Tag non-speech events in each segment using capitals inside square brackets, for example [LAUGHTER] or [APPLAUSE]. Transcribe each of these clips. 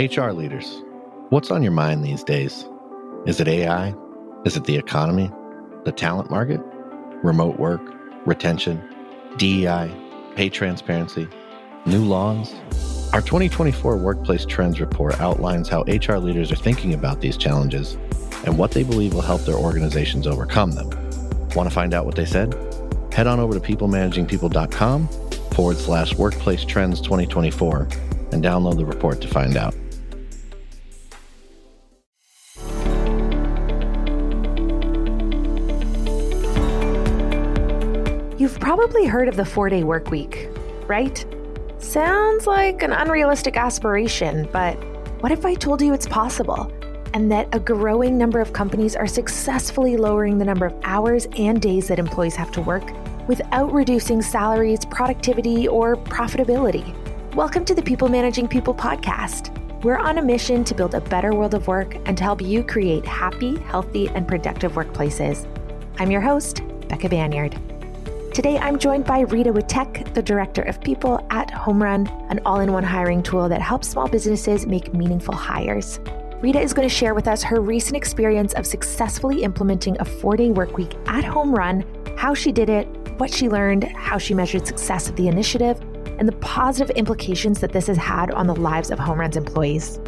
HR leaders, what's on your mind these days? Is it AI? Is it the economy? The talent market? Remote work? Retention? DEI? Pay transparency? New laws? Our 2024 Workplace Trends Report outlines how HR leaders are thinking about these challenges and what they believe will help their organizations overcome them. Want to find out what they said? Head on over to peoplemanagingpeople.com forward slash workplace trends 2024 and download the report to find out. Probably heard of the four day work week, right? Sounds like an unrealistic aspiration, but what if I told you it's possible? And that a growing number of companies are successfully lowering the number of hours and days that employees have to work without reducing salaries, productivity, or profitability. Welcome to the People Managing People podcast. We're on a mission to build a better world of work and to help you create happy, healthy, and productive workplaces. I'm your host, Becca Banyard. Today, I'm joined by Rita Wittek, the Director of People at Homerun, an all in one hiring tool that helps small businesses make meaningful hires. Rita is going to share with us her recent experience of successfully implementing a four day work week at Homerun, how she did it, what she learned, how she measured success of the initiative, and the positive implications that this has had on the lives of Homerun's employees.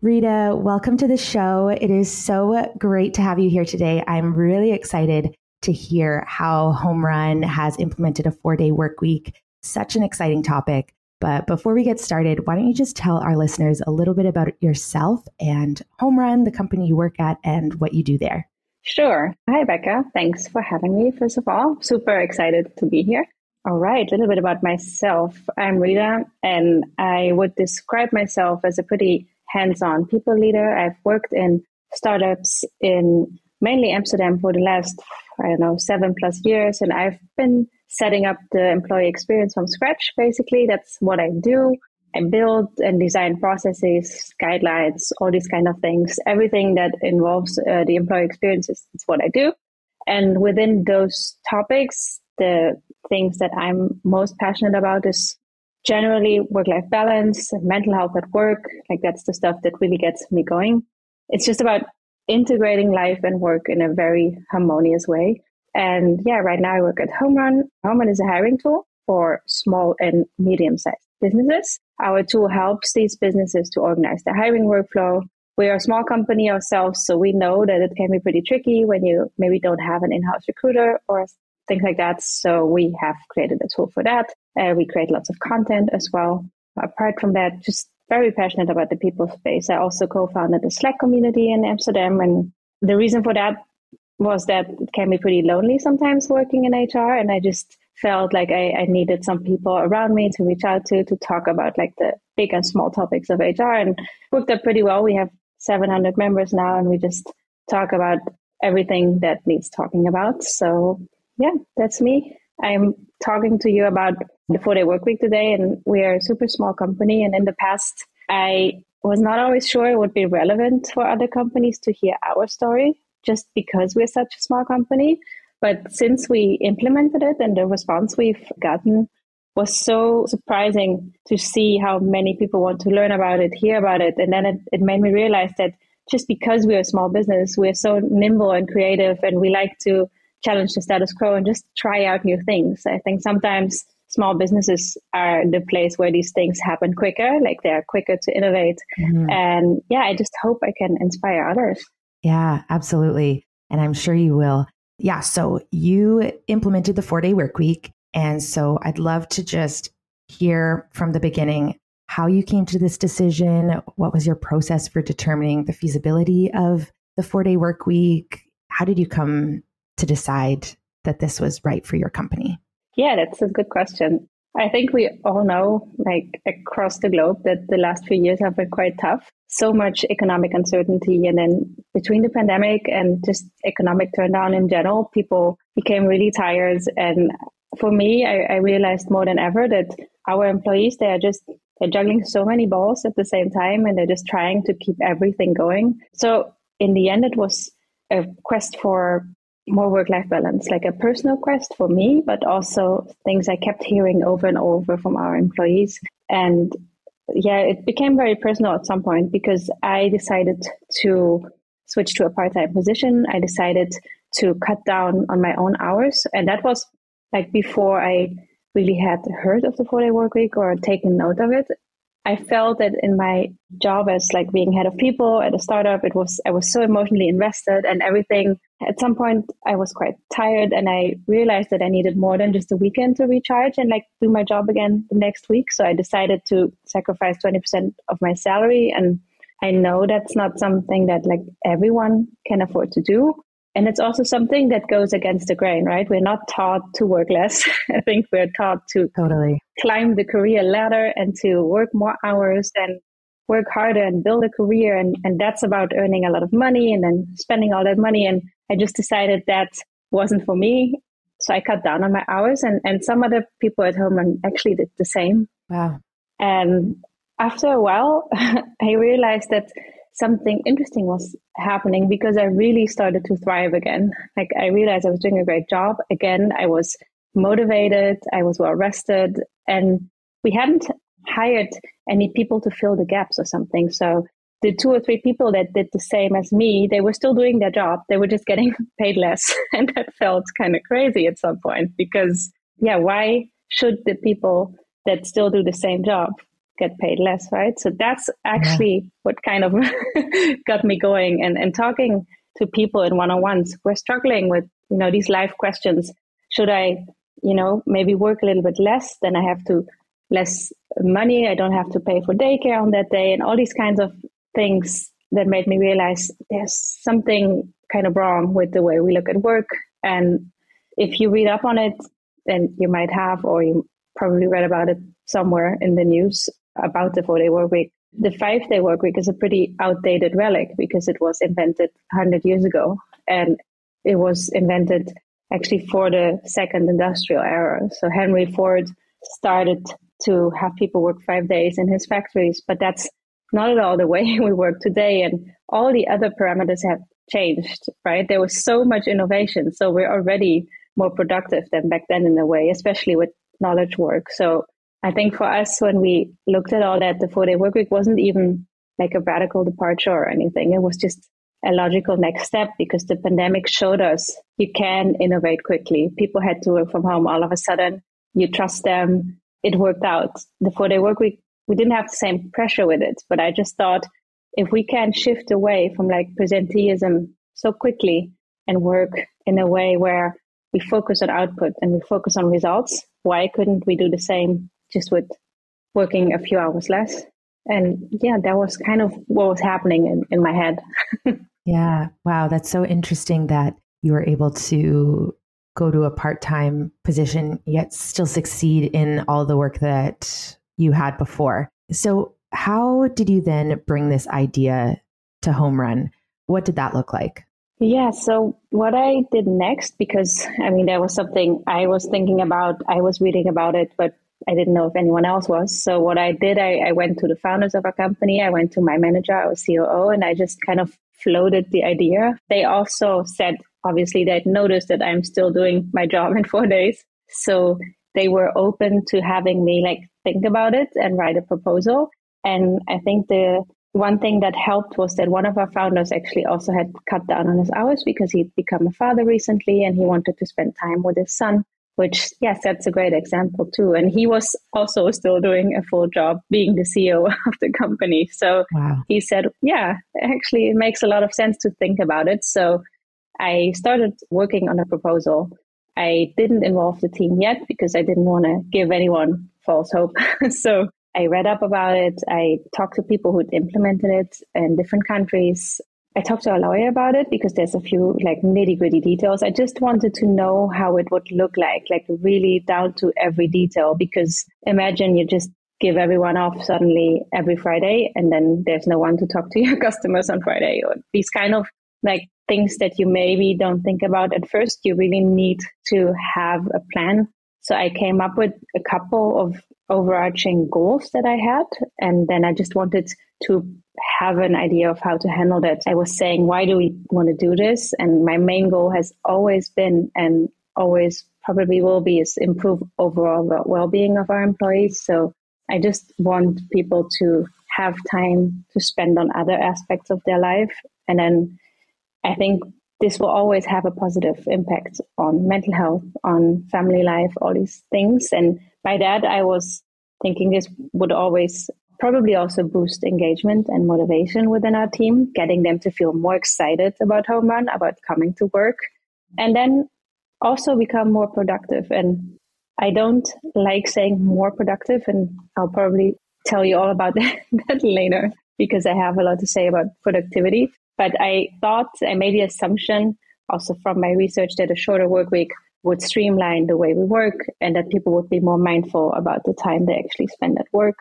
Rita, welcome to the show. It is so great to have you here today. I'm really excited to hear how Homerun has implemented a four day work week. Such an exciting topic. But before we get started, why don't you just tell our listeners a little bit about yourself and Homerun, the company you work at, and what you do there? Sure. Hi, Becca. Thanks for having me, first of all. Super excited to be here. All right, a little bit about myself. I'm Rita, and I would describe myself as a pretty hands on people leader. I've worked in startups in mainly Amsterdam for the last I don't know, seven plus years. And I've been setting up the employee experience from scratch. Basically, that's what I do. I build and design processes, guidelines, all these kind of things. Everything that involves uh, the employee experience is, is what I do. And within those topics, the things that I'm most passionate about is generally work life balance, mental health at work. Like that's the stuff that really gets me going. It's just about integrating life and work in a very harmonious way. And yeah, right now I work at Homerun. Homerun is a hiring tool for small and medium sized businesses. Our tool helps these businesses to organize their hiring workflow. We are a small company ourselves, so we know that it can be pretty tricky when you maybe don't have an in house recruiter or things like that. So we have created a tool for that. Uh, we create lots of content as well. Apart from that, just very passionate about the people space. I also co-founded the Slack community in Amsterdam, and the reason for that was that it can be pretty lonely sometimes working in HR, and I just felt like I, I needed some people around me to reach out to to talk about like the big and small topics of HR, and worked out pretty well. We have 700 members now, and we just talk about everything that needs talking about. So yeah, that's me. I'm talking to you about the four day work week today, and we are a super small company. And in the past, I was not always sure it would be relevant for other companies to hear our story just because we're such a small company. But since we implemented it and the response we've gotten was so surprising to see how many people want to learn about it, hear about it. And then it, it made me realize that just because we're a small business, we're so nimble and creative and we like to challenge the status quo and just try out new things. I think sometimes small businesses are the place where these things happen quicker, like they're quicker to innovate. Mm-hmm. And yeah, I just hope I can inspire others. Yeah, absolutely. And I'm sure you will. Yeah. So you implemented the four day work week. And so I'd love to just hear from the beginning how you came to this decision. What was your process for determining the feasibility of the four day work week? How did you come to decide that this was right for your company? Yeah, that's a good question. I think we all know, like across the globe, that the last few years have been quite tough. So much economic uncertainty. And then between the pandemic and just economic turndown in general, people became really tired. And for me, I, I realized more than ever that our employees, they are just they're juggling so many balls at the same time and they're just trying to keep everything going. So in the end, it was a quest for more work life balance, like a personal quest for me, but also things I kept hearing over and over from our employees. And yeah, it became very personal at some point because I decided to switch to a part time position. I decided to cut down on my own hours. And that was like before I really had heard of the four day work week or taken note of it. I felt that in my job as like being head of people at a startup, it was I was so emotionally invested and everything. At some point, I was quite tired, and I realized that I needed more than just a weekend to recharge and like do my job again the next week. So I decided to sacrifice twenty percent of my salary, and I know that's not something that like everyone can afford to do. And it's also something that goes against the grain, right? We're not taught to work less. [LAUGHS] I think we're taught to totally climb the career ladder and to work more hours and work harder and build a career. And, and that's about earning a lot of money and then spending all that money. And I just decided that wasn't for me. So I cut down on my hours and, and some other people at home actually did the same. Wow. And after a while, [LAUGHS] I realized that something interesting was happening because I really started to thrive again. Like I realized I was doing a great job. Again, I was motivated, I was well rested, and we hadn't hired any people to fill the gaps or something. So the two or three people that did the same as me, they were still doing their job. They were just getting [LAUGHS] paid less. [LAUGHS] and that felt kind of crazy at some point because, yeah, why should the people that still do the same job get paid less, right? So that's actually yeah. what kind of [LAUGHS] got me going and, and talking to people in one on ones We're struggling with, you know, these life questions. Should I, you know, maybe work a little bit less? Then I have to less money. I don't have to pay for daycare on that day and all these kinds of things that made me realize there's something kind of wrong with the way we look at work. And if you read up on it, then you might have, or you probably read about it somewhere in the news about the four day work week. The five day work week is a pretty outdated relic because it was invented 100 years ago and it was invented actually for the second industrial era. So Henry Ford started to have people work five days in his factories, but that's not at all the [LAUGHS] way we work today. And all the other parameters have changed, right? There was so much innovation. So we're already more productive than back then in a way, especially with knowledge work. So I think for us, when we looked at all that, the four day work week wasn't even like a radical departure or anything. It was just a logical next step because the pandemic showed us you can innovate quickly. People had to work from home all of a sudden. You trust them. It worked out. The four day work week, we didn't have the same pressure with it, but I just thought if we can shift away from like presenteeism so quickly and work in a way where we focus on output and we focus on results, why couldn't we do the same just with working a few hours less. And yeah, that was kind of what was happening in, in my head. [LAUGHS] yeah. Wow. That's so interesting that you were able to go to a part time position, yet still succeed in all the work that you had before. So, how did you then bring this idea to Homerun? What did that look like? Yeah, so what I did next, because I mean, that was something I was thinking about, I was reading about it, but I didn't know if anyone else was. So what I did, I, I went to the founders of our company. I went to my manager, our COO, and I just kind of floated the idea. They also said, obviously, they'd noticed that I'm still doing my job [LAUGHS] in four days. So they were open to having me like think about it and write a proposal. And I think the one thing that helped was that one of our founders actually also had cut down on his hours because he'd become a father recently and he wanted to spend time with his son which yes that's a great example too. And he was also still doing a full job being the ceo [LAUGHS] of the company. So wow. he said yeah actually it makes a lot of sense to think about it. So i started working on a proposal. I didn't involve the team yet because i didn't want to give anyone false hope. [LAUGHS] So i read up about it. I talked to people who'd implemented it in different countries I talked to a lawyer about it because there's a few like nitty gritty details. I just wanted to know how it would look like, like really down to every detail. Because imagine you just give everyone off suddenly every Friday and then there's no one to talk to [LAUGHS] your customers on Friday or these kind of like things that you maybe don't think about at first. You really need to have a plan. So I came up with a couple of overarching goals that I had. And then I just wanted to have an idea of how to handle that. I was saying, why do we want to do this? And my main goal has always been and always probably will be is improve overall well-being of our employees. So I just want people to have time to spend on other aspects of their life. And then I think this will always have a positive impact on mental health, on family life, all these things. And by that, I was thinking this would always probably also boost engagement and motivation within our team, getting them to feel more excited about Homerun, about coming to work, and then also become more productive. And I don't like saying more productive, and I'll probably tell you all about that, [LAUGHS] that later because I have a lot to say about productivity. But I thought I made the assumption also from my research that a shorter work week would streamline the way we work and that people would be more mindful about the time they actually spend at work.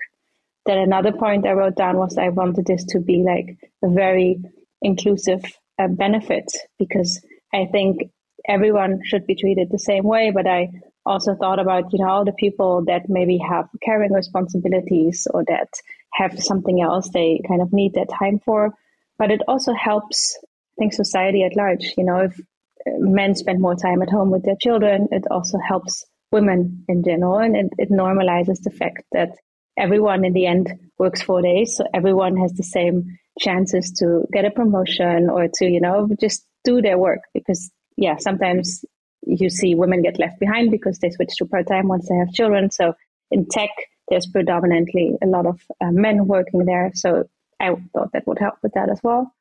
Then another point I wrote down was I wanted this to be like a very inclusive uh, benefit because I think everyone should be treated the same way. But I also thought about, you know, all the people that maybe have caring responsibilities or that have something else they kind of need that time for. But it also helps, I think, society at large. You know, if uh, men spend more time at home with their children, it also helps women in general. And it, it normalizes the fact that everyone in the end works four days. So everyone has the same chances to get a promotion or to, you know, just do their work because yeah, sometimes you see women get left behind because they switch to part time once they have children. So in tech, there's predominantly a lot of uh, men working there. So I thought that would help with that as well.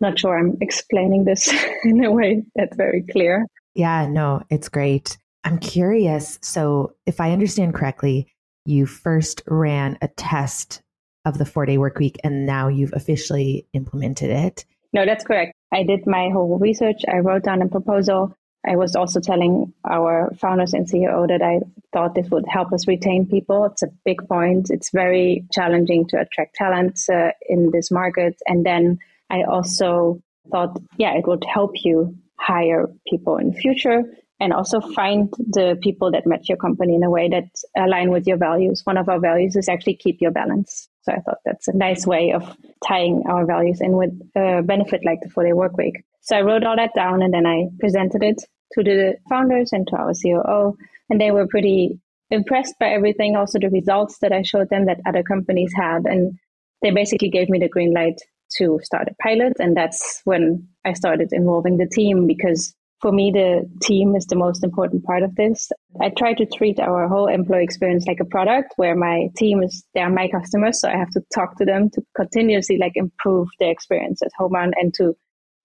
Not sure I'm explaining this [LAUGHS] in a way that's very clear. Yeah, no, it's great. I'm curious. So, if I understand correctly, you first ran a test of the four day work week and now you've officially implemented it. No, that's correct. I did my whole research. I wrote down a proposal. I was also telling our founders and CEO that I thought this would help us retain people. It's a big point. It's very challenging to attract talent uh, in this market. And then I also thought, yeah, it would help you hire people in future and also find the people that match your company in a way that align with your values. One of our values is actually keep your balance. So I thought that's a nice way of tying our values in with a benefit like the four day work week. So I wrote all that down and then I presented it to the founders and to our COO. And they were pretty impressed by everything, also the results that I showed them that other companies had. And they basically gave me the green light to start a pilot. And that's when I started involving the team because for me, the team is the most important part of this. I try to treat our whole employee experience like a product where my team is, they are my customers. So I have to talk to them to continuously like improve their experience at Homerun and to,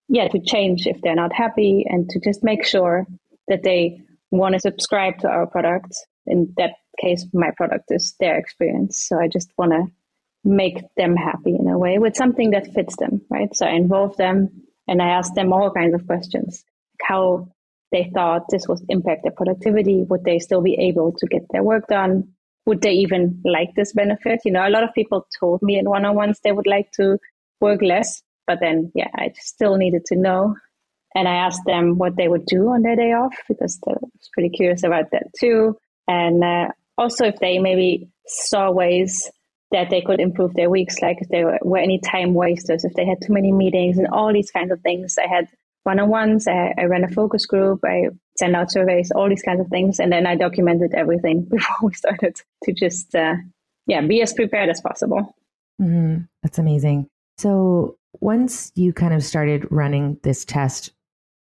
yeah, to change if they're not happy and to just make sure that they want to subscribe to our product. In that case, my product is their experience. So I just want to make them happy in a way with something that fits them, right? So I involve them and I ask them all kinds of questions how they thought this would impact their productivity. Would they still be able to get their work done? Would they even like this benefit? You know, a lot of people told me in one on ones they would like to work less, but then, yeah, I still needed to know. And I asked them what they would do on their day off because I was pretty curious about that too. And uh, also, if they maybe saw ways that they could improve their weeks, like if there were any time wasters, if they had too many meetings and all these kinds of things. I had one-on-ones. I, I ran a focus group. I sent out surveys, all these kinds of things, and then I documented everything [LAUGHS] before we started to just, uh, yeah, be as prepared as possible. Mm-hmm. That's amazing. So once you kind of started running this test,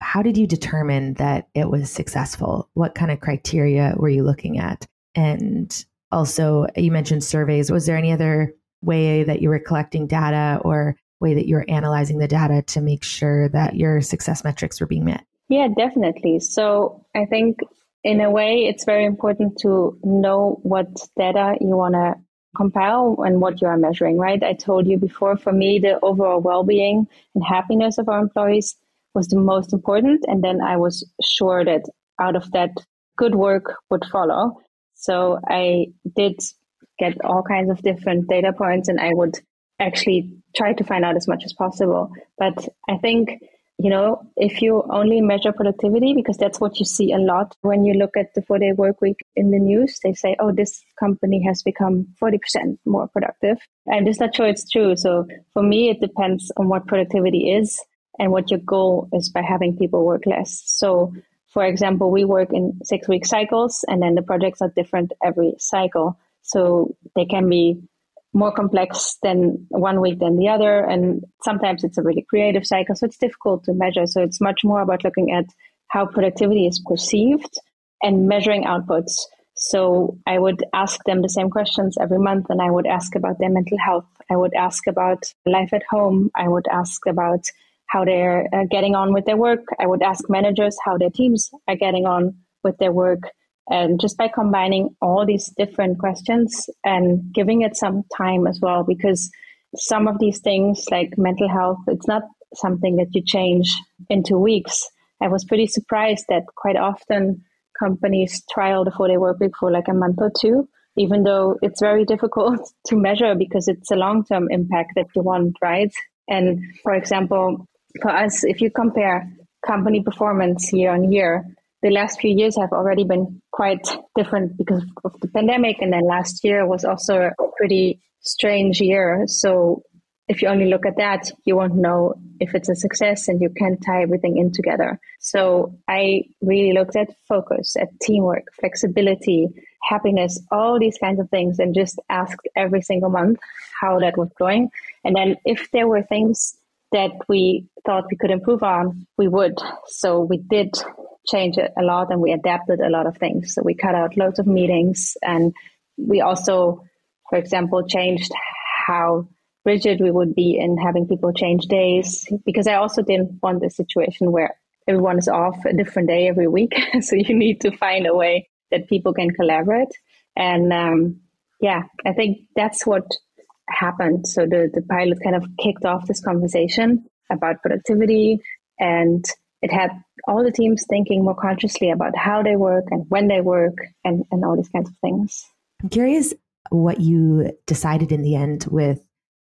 how did you determine that it was successful? What kind of criteria were you looking at? And also, you mentioned surveys. Was there any other way that you were collecting data or way that you're analyzing the data to make sure that your success metrics were being met? Yeah, definitely. So I think in a way, it's very important to know what data you want to compile and what you are measuring, right? I told you before, for me, the overall well being and happiness of our employees was the most important. And then I was sure that out of that, good work would follow. So I did get all kinds of different data points and I would actually try to find out as much as possible. But I think, you know, if you only measure productivity, because that's what you see a lot when you look at the four day work week in the news, they say, oh, this company has become 40% more productive. I'm just not sure it's true. So for me, it depends on what productivity is and what your goal is by having people work less. So for example, we work in six week cycles and then the projects are different every cycle. So they can be more complex than one week than the other. And sometimes it's a really creative cycle. So it's difficult to measure. So it's much more about looking at how productivity is perceived and measuring outputs. So I would ask them the same questions every month and I would ask about their mental health. I would ask about life at home. I would ask about how they're uh, getting on with their work. I would ask managers how their teams are getting on with their work. And just by combining all these different questions and giving it some time as well, because some of these things like mental health, it's not something that you change in two weeks. I was pretty surprised that quite often companies trial the four day work week for like a month or two, even though it's very [LAUGHS] difficult to measure because it's a long term impact that you want, right? And for example, for us, if you compare company performance year on year, the last few years have already been quite different because of the pandemic. And then last year was also a pretty strange year. So if you only look at that, you won't know if it's a success and you can't tie everything in together. So I really looked at focus, at teamwork, flexibility, happiness, all these kinds of things, and just asked every single month how that was going. And then if there were things that we thought we could improve on, we would. So we did change it a lot and we adapted a lot of things. So we cut out loads of meetings and we also, for example, changed how rigid we would be in having people change days because I also didn't want a situation where everyone is off a different day every week. [LAUGHS] so you need to find a way that people can collaborate. And um, yeah, I think that's what happened. So the, the pilot kind of kicked off this conversation about productivity and it had all the teams thinking more consciously about how they work and when they work and, and all these kinds of things. I'm curious what you decided in the end with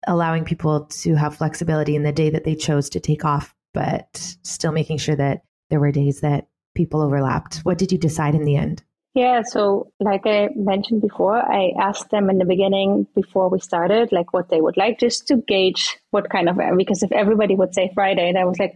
allowing people to have flexibility in the day that they chose to take off, but still making sure that there were days that people overlapped. What did you decide in the end? Yeah, so like I mentioned before, I asked them in the beginning before we started, like what they would like, just to gauge what kind of, because if everybody would say Friday, that was like,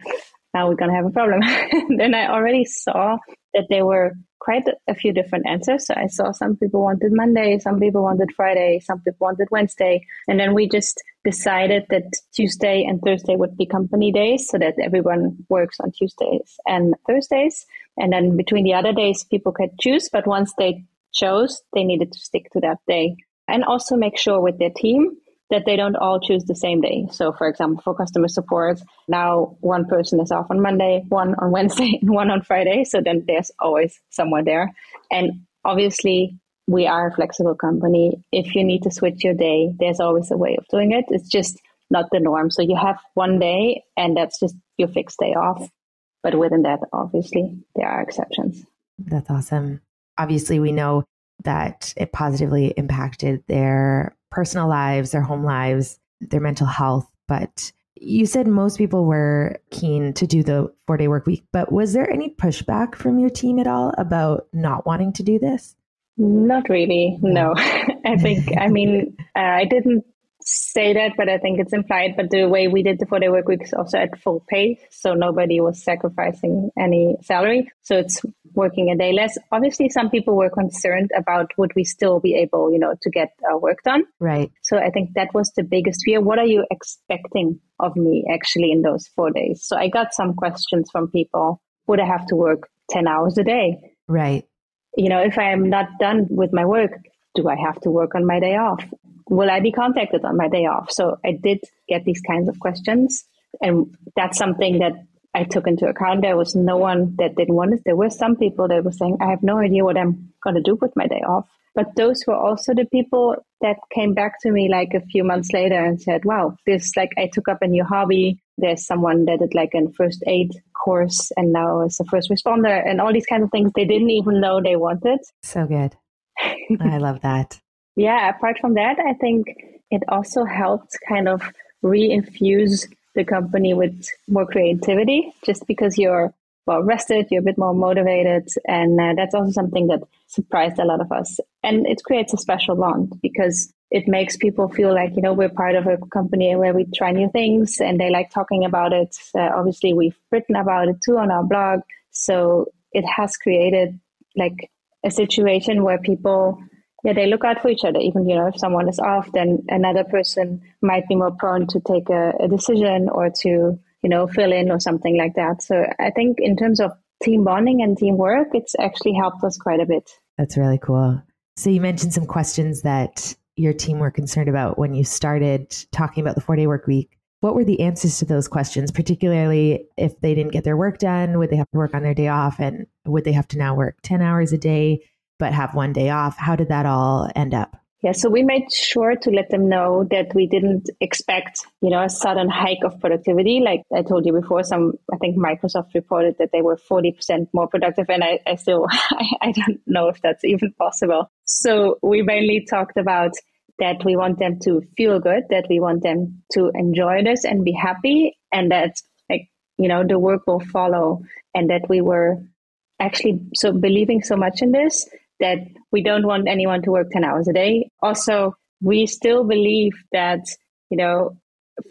now we're going to have a problem. [LAUGHS] then I already saw that there were quite a few different answers. So I saw some people wanted Monday, some people wanted Friday, some people wanted Wednesday. And then we just decided that Tuesday and Thursday would be company days so that everyone works on Tuesdays and Thursdays. And then between the other days, people could choose. But once they chose, they needed to stick to that day. And also make sure with their team that they don't all choose the same day. So, for example, for customer support, now one person is off on Monday, one on Wednesday, [LAUGHS] and one on Friday. So then there's always someone there. And obviously, we are a flexible company. If you need to switch your day, there's always a way of doing it. It's just not the norm. So you have one day, and that's just your fixed day off. But within that, obviously, there are exceptions. That's awesome. Obviously, we know that it positively impacted their personal lives, their home lives, their mental health. But you said most people were keen to do the four day work week, but was there any pushback from your team at all about not wanting to do this? Not really. No, [LAUGHS] I think, I [LAUGHS] mean, uh, I didn't say that, but I think it's implied. But the way we did the four day work week is also at full pay. So nobody was sacrificing any salary. So it's working a day less. Obviously, some people were concerned about would we still be able, you know, to get our work done. Right. So I think that was the biggest fear. What are you expecting of me actually in those four days? So I got some questions from people. Would I have to work 10 hours a day? Right. You know, if I am not done with my work, do I have to work on my day off? will I be contacted on my day off? So I did get these kinds of questions. And that's something that I took into account. There was no one that didn't want it. There were some people that were saying, I have no idea what I'm going to do with my day off. But those were also the people that came back to me like a few months later and said, wow, this, like, I took up a new hobby. There's someone that did like a first aid course and now is a first responder and all these kinds of things they didn't even know they wanted. So good. I [LAUGHS] love that yeah, apart from that, I think it also helped kind of re-infuse the company with more creativity just because you're well rested, you're a bit more motivated. And uh, that's also something that surprised a lot of us. And it creates a special bond because it makes people feel like, you know, we're part of a company where we try new things and they like talking about it. Uh, obviously, we've written about it too on our blog. So it has created like a situation where people yeah, they look out for each other. Even, you know, if someone is off, then another person might be more prone to take a, a decision or to, you know, fill in or something like that. So I think in terms of team bonding and teamwork, it's actually helped us quite a bit. That's really cool. So you mentioned some questions that your team were concerned about when you started talking about the four day work week. What were the answers to those questions, particularly if they didn't get their work done? Would they have to work on their day off? And would they have to now work 10 hours a day, but have one day off? How did that all end up? Yeah, so we made sure to let them know that we didn't expect, you know, a sudden hike of productivity. Like I told you before, some I think Microsoft reported that they were 40% more productive, and I, I still [LAUGHS] I, I don't know if that's even possible. So we mainly talked about that we want them to feel good, that we want them to enjoy this and be happy, and that like you know the work will follow, and that we were actually so believing so much in this that we don't want anyone to work 10 hours a day. Also, we still believe that, you know,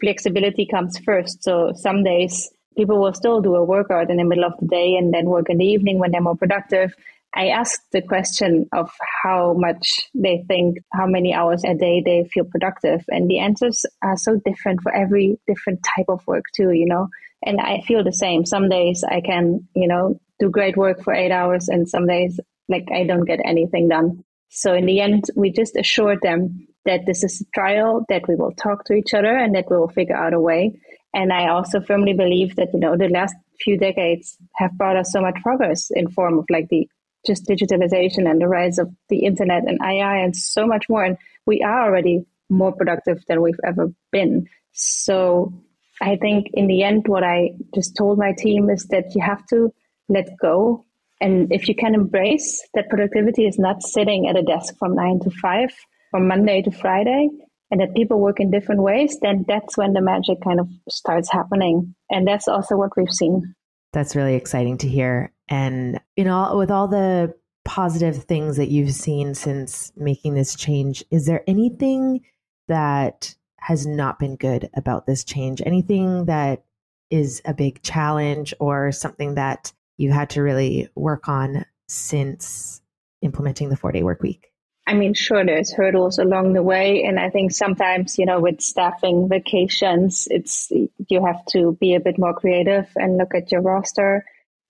flexibility comes first. So some days people will still do a workout in the middle of the day and then work in the evening when they're more productive. I asked the question of how much they think, how many hours a day they feel productive. And the answers are so different for every different type of work, too, you know. And I feel the same. Some days I can, you know, do great work for eight hours, and some days, like, I don't get anything done. So in the end, we just assured them that this is a trial, that we will talk to each other, and that we will figure out a way. And I also firmly believe that, you know, the last few decades have brought us so much progress in form of like the just digitalization and the rise of the internet and AI and so much more. And we are already more productive than we've ever been. So I think in the end, what I just told my team is that you have to let go. And if you can embrace that productivity is not sitting at a desk from nine to five, from Monday to Friday, and that people work in different ways, then that's when the magic kind of starts happening. And that's also what we've seen. That's really exciting to hear. And, you know, with all the positive things that you've seen since making this change, is there anything that has not been good about this change? Anything that is a big challenge or something that you had to really work on since implementing the four day work week? I mean, sure, there's hurdles along the way. And I think sometimes, you know, with staffing vacations, it's, you have to be a bit more creative and look at your roster.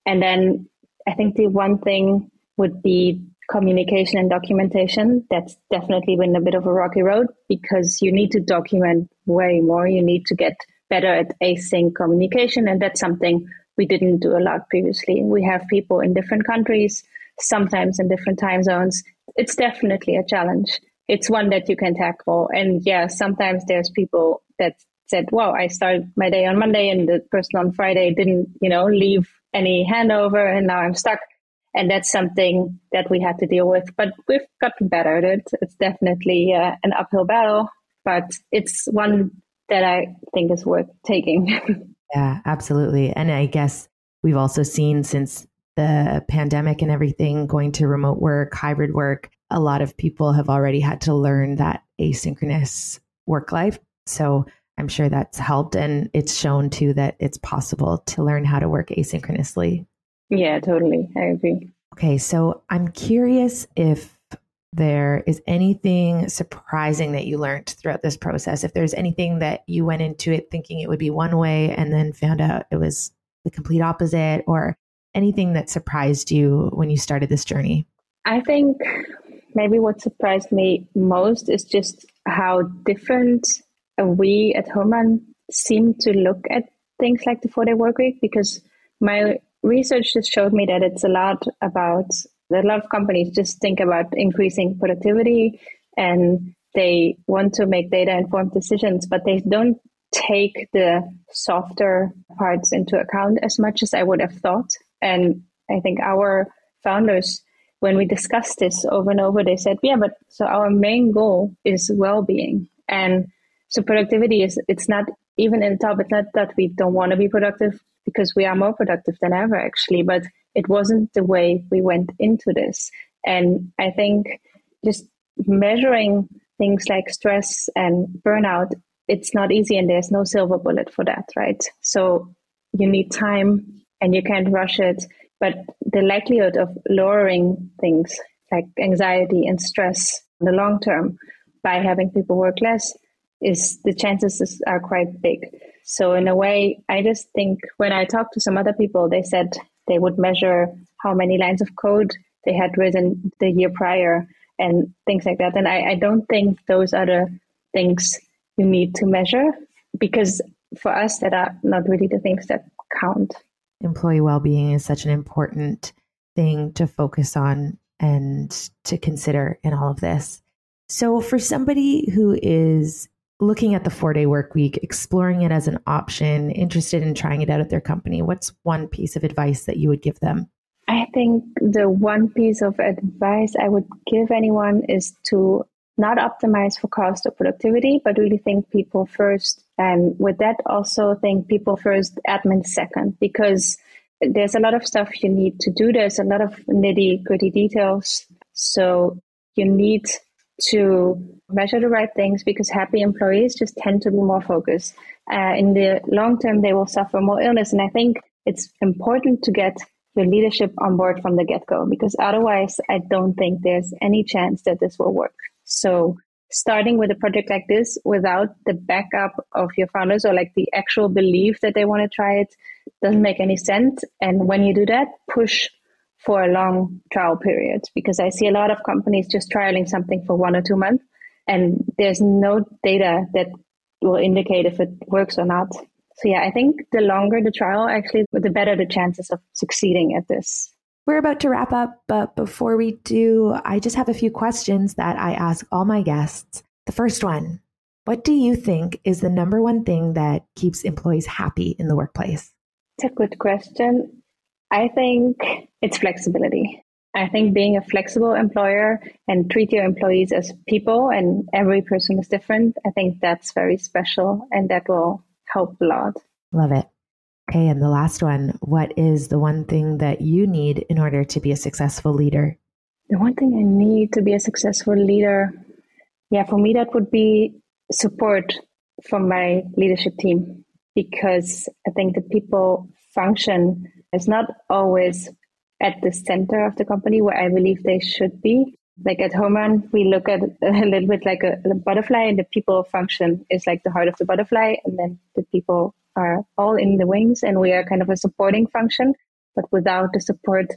And then I think the one thing would be communication and documentation. That's definitely been a bit of a rocky road because you need to document way more. You need to get better at async communication. And that's something we didn't do a lot previously. We have people in different countries, sometimes in different time zones it's definitely a challenge. It's one that you can tackle. And yeah, sometimes there's people that said, "Wow, I started my day on Monday, and the person on Friday didn't, you know, leave any handover, and now I'm stuck." And that's something that we had to deal with. But we've gotten better at it. It's definitely uh, an uphill battle, but it's one that I think is worth taking. [LAUGHS] yeah, absolutely. And I guess we've also seen since the pandemic and everything, going to remote work, hybrid work, a lot of people have already had to learn that asynchronous work life. So I'm sure that's helped. And it's shown too that it's possible to learn how to work asynchronously. Yeah, totally. I agree. Okay. So I'm curious if there is anything surprising that you learned throughout this process, if there's anything that you went into it thinking it would be one way and then found out it was the complete opposite, or anything that surprised you when you started this journey? I think maybe what surprised me most is just how different we at Homerun seem to look at things like the four day work week because my research just showed me that it's a lot about a lot of companies just think about increasing productivity and they want to make data informed decisions, but they don't take the softer parts into account as much as I would have thought. And I think our founders, when we discussed this over and over, they said, yeah, but so our main goal is well being. And so productivity is, it's not even in the top, it's not that we don't want to be productive because we are more productive than ever, actually, but it wasn't the way we went into this. And I think just measuring things like stress and burnout, it's not easy and there's no silver bullet for that, right? So you need time and you can't rush it. But the likelihood of lowering things like anxiety and stress in the long term by having people work less is the chances are quite big. So in a way, I just think when I talked to some other people, they said they would measure how many lines of code they had written the year prior and things like that. And I, I don't think those are the things you need to measure because for us that are not really the things that count. Employee well-being is such an important thing to focus on and to consider in all of this. So for somebody who is looking at the 4-day work week, exploring it as an option, interested in trying it out at their company, what's one piece of advice that you would give them? I think the one piece of advice I would give anyone is to not optimize for cost or productivity, but really think people first. And with that, also think people first, admin second, because there's a lot of stuff you need to do. There's a lot of nitty gritty details. So you need to measure the right things because happy employees just tend to be more focused. Uh, in the long term, they will suffer more illness. And I think it's important to get your leadership on board from the get go, because otherwise, I don't think there's any chance that this will work. So, starting with a project like this without the backup of your founders or like the actual belief that they want to try it doesn't make any sense. And when you do that, push for a long trial period because I see a lot of companies just trialing something for one or two months and there's no data that will indicate if it works or not. So yeah, I think the longer the trial, actually, the better the chances of succeeding at this. We're about to wrap up, but before we do, I just have a few questions that I ask all my guests. The first one What do you think is the number one thing that keeps employees happy in the workplace? It's a good question. I think it's flexibility. I think being a flexible employer and treat your employees as people and every person is different, I think that's very special and that will help a lot. Love it. Okay, and the last one what is the one thing that you need in order to be a successful leader? The one thing I need to be a successful leader, yeah, for me, that would be support from my leadership team because I think the people function is not always at the center of the company where I believe they should be like at Homerun, we look at [LAUGHS] a little bit like a, a, butterfly, and the people function is like the heart of the butterfly, and then the people are all in the wings, and we are kind of a supporting function. But without the support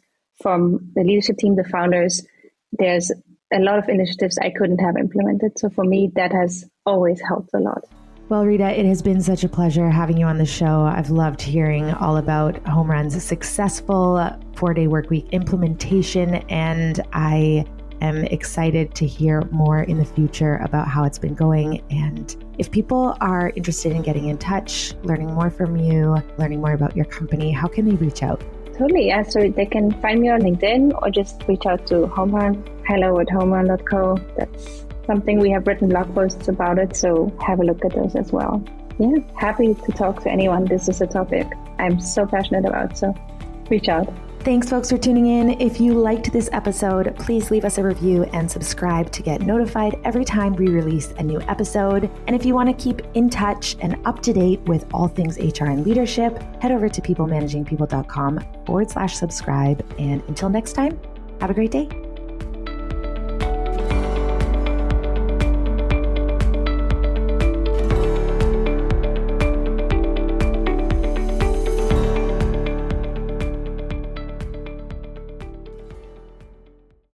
from the leadership team, the founders, there's a lot of initiatives I couldn't have implemented. So for me, that has always helped a lot. Well, Rita, it has been such a pleasure having you on the show. I've loved hearing all about Home Homerun's successful four day work week implementation, and I am excited to hear more in the future about how it's been going. And if people are interested in getting in touch, learning more from you, learning more about your company, how can they reach out? Totally. Yeah. So they can find me on LinkedIn or just reach out to Homerun, hello at homerun.co. That's something we have written blog posts about it. So have a look at those as well. Yeah. Happy to talk to anyone. This is a topic I'm so passionate about. So reach out. Thanks, folks, for tuning in. If you liked this episode, please leave us a review and subscribe to get notified every time we release a new episode. And if you want to keep in touch and up to date with all things HR and leadership, head over to peoplemanagingpeople.com forward slash subscribe. And until next time, have a great day.